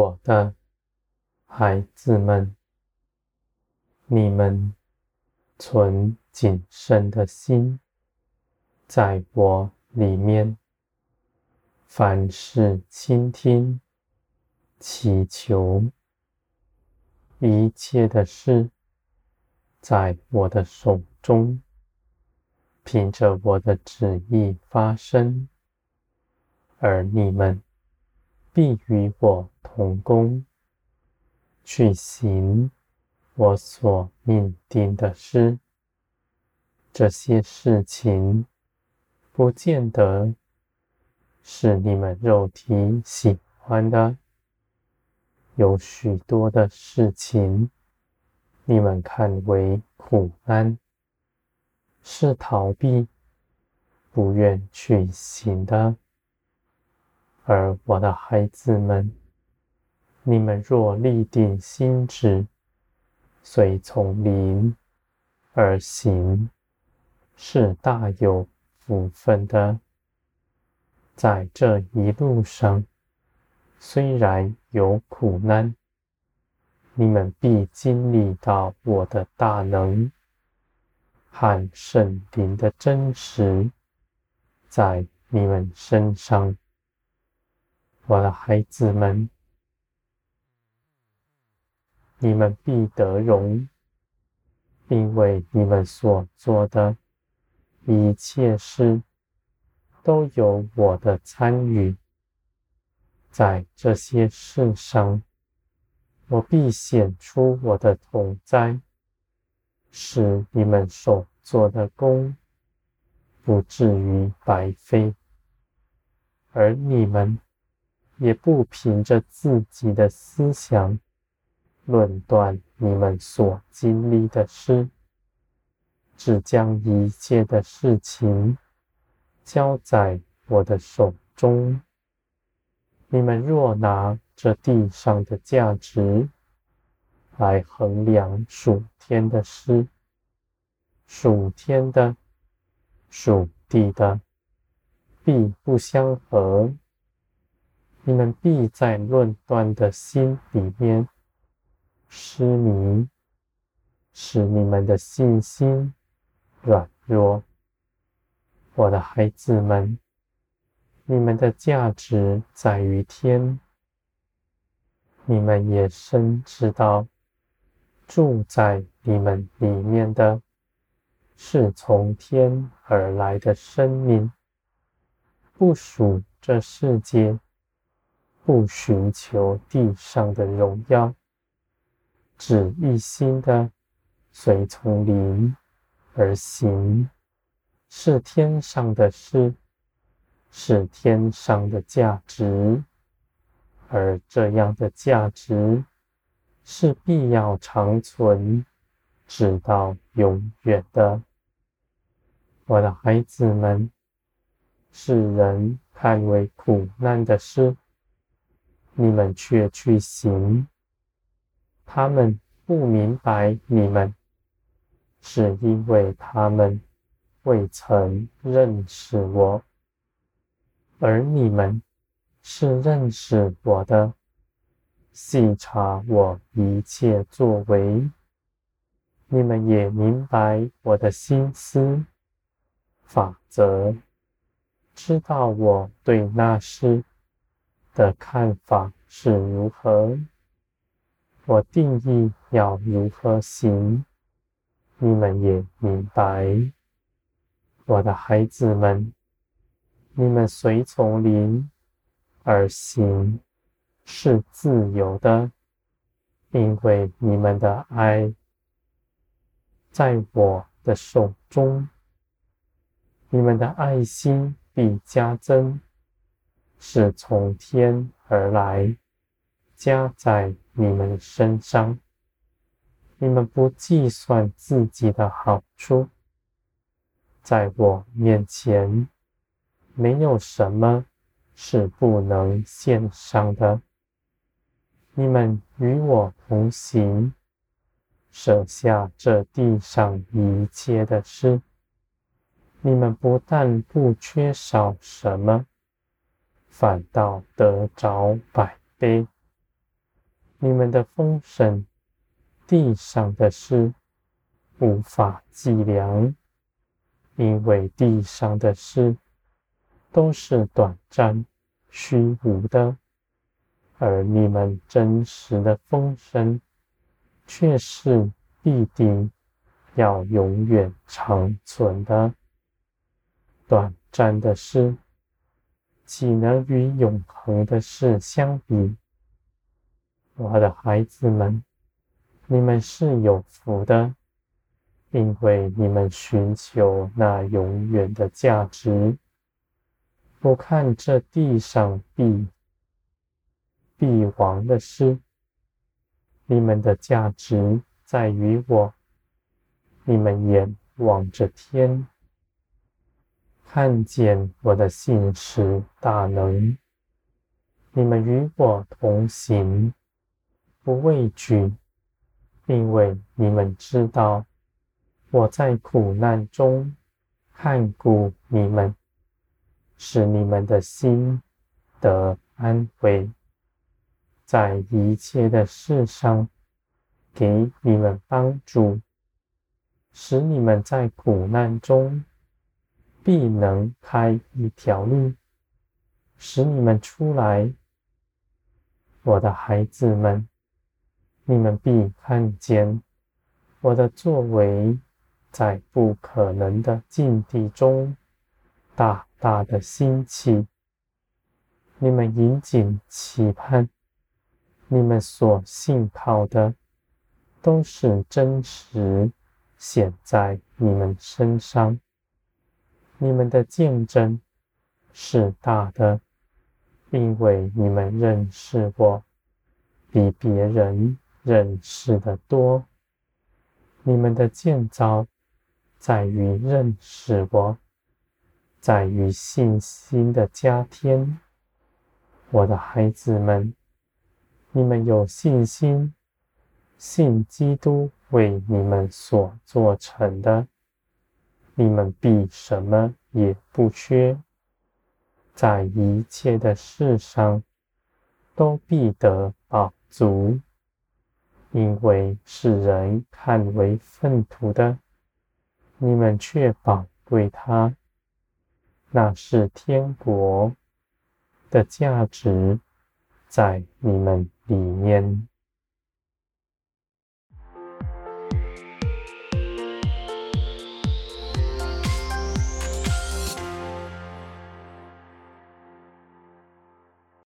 我的孩子们，你们存谨慎的心，在我里面，凡事倾听、祈求，一切的事，在我的手中，凭着我的旨意发生，而你们必与我同工，去行我所命定的事。这些事情不见得是你们肉体喜欢的，有许多的事情，你们看为苦难，是逃避、不愿去行的。而我的孩子们，你们若立定心志，随从灵而行，是大有福分的。在这一路上，虽然有苦难，你们必经历到我的大能和圣灵的真实，在你们身上，我的孩子们，你们必得荣，因为你们所做的一切事。都有我的参与，在这些事上，我必显出我的同在，使你们所做的工不至于白费，而你们也不凭着自己的思想论断你们所经历的事，只将一切的事情。交在我的手中。你们若拿这地上的价值来衡量属天的事，属天的、属地的，必不相合。你们必在论断的心里面失迷，使你们的信心软弱。我的孩子们，你们的价值在于天，你们也深知道，住在你们里面的，是从天而来的生命，不属这世界，不寻求地上的荣耀，只一心的随从灵而行。是天上的事，是天上的价值，而这样的价值是必要长存，直到永远的。我的孩子们，世人看为苦难的事，你们却去行。他们不明白你们，是因为他们。未曾认识我，而你们是认识我的，细察我一切作为，你们也明白我的心思法则，知道我对那事的看法是如何，我定义要如何行，你们也明白。我的孩子们，你们随从灵而行是自由的，因为你们的爱在我的手中，你们的爱心必加增，是从天而来，加在你们身上。你们不计算自己的好处。在我面前，没有什么是不能献上的。你们与我同行，舍下这地上一切的事，你们不但不缺少什么，反倒得着百倍。你们的丰盛，地上的事无法计量，因为地上的事都是短暂、虚无的，而你们真实的丰盛，却是必定要永远长存的。短暂的事，岂能与永恒的事相比？我的孩子们，你们是有福的，因为你们寻求那永远的价值。不看这地上必必亡的事，你们的价值在于我。你们眼望着天，看见我的信实大能。你们与我同行。不畏惧，因为你们知道我在苦难中看顾你们，使你们的心得安慰，在一切的事上给你们帮助，使你们在苦难中必能开一条路，使你们出来，我的孩子们。你们必看见我的作为，在不可能的境地中大大的兴起。你们殷谨期盼，你们所信靠的都是真实显在你们身上。你们的见证是大的，因为你们认识我比别人。认识的多，你们的建造在于认识我，在于信心的加添。我的孩子们，你们有信心，信基督为你们所做成的，你们必什么也不缺，在一切的事上都必得饱足。因为世人看为粪土的，你们却宝贵它，那是天国的价值在你们里面。